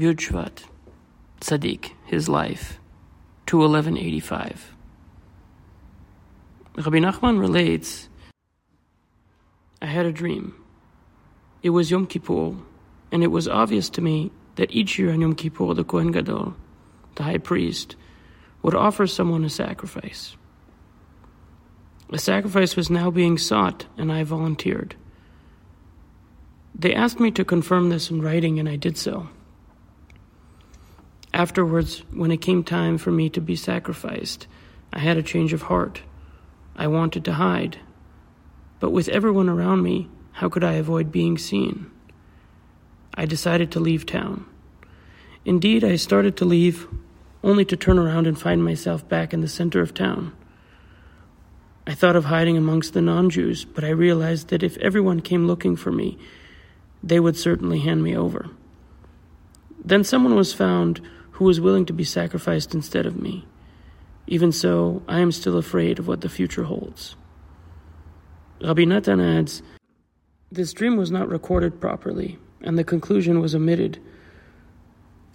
Yud Tzaddik, his life, 21185. Rabbi Nachman relates, I had a dream. It was Yom Kippur, and it was obvious to me that each year on Yom Kippur, the Kohen Gadol, the high priest, would offer someone a sacrifice. A sacrifice was now being sought, and I volunteered. They asked me to confirm this in writing, and I did so. Afterwards, when it came time for me to be sacrificed, I had a change of heart. I wanted to hide. But with everyone around me, how could I avoid being seen? I decided to leave town. Indeed, I started to leave, only to turn around and find myself back in the center of town. I thought of hiding amongst the non Jews, but I realized that if everyone came looking for me, they would certainly hand me over. Then someone was found who was willing to be sacrificed instead of me. Even so, I am still afraid of what the future holds. Rabbi Natan adds, This dream was not recorded properly, and the conclusion was omitted.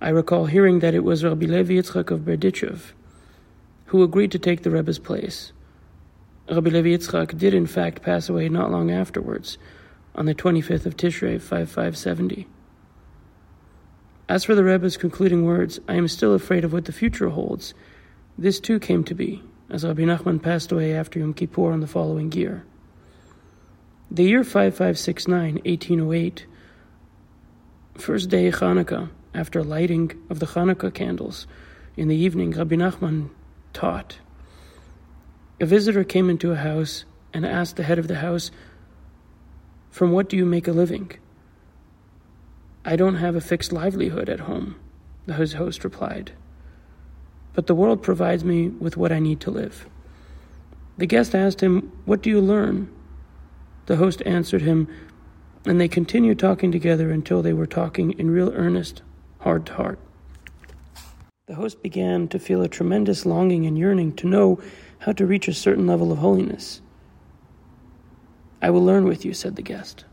I recall hearing that it was Rabbi Levi Yitzchak of Berdichev who agreed to take the Rebbe's place. Rabbi Levi Yitzchak did in fact pass away not long afterwards, on the 25th of Tishrei 5570. As for the Rebbe's concluding words, I am still afraid of what the future holds. This too came to be, as Rabbi Nachman passed away after Yom Kippur on the following year. The year 5569, 1808, first day Hanukkah, after lighting of the Hanukkah candles, in the evening, Rabbi Nachman taught. A visitor came into a house and asked the head of the house, From what do you make a living? I don't have a fixed livelihood at home, the host replied. But the world provides me with what I need to live. The guest asked him, What do you learn? The host answered him, and they continued talking together until they were talking in real earnest, heart to heart. The host began to feel a tremendous longing and yearning to know how to reach a certain level of holiness. I will learn with you, said the guest.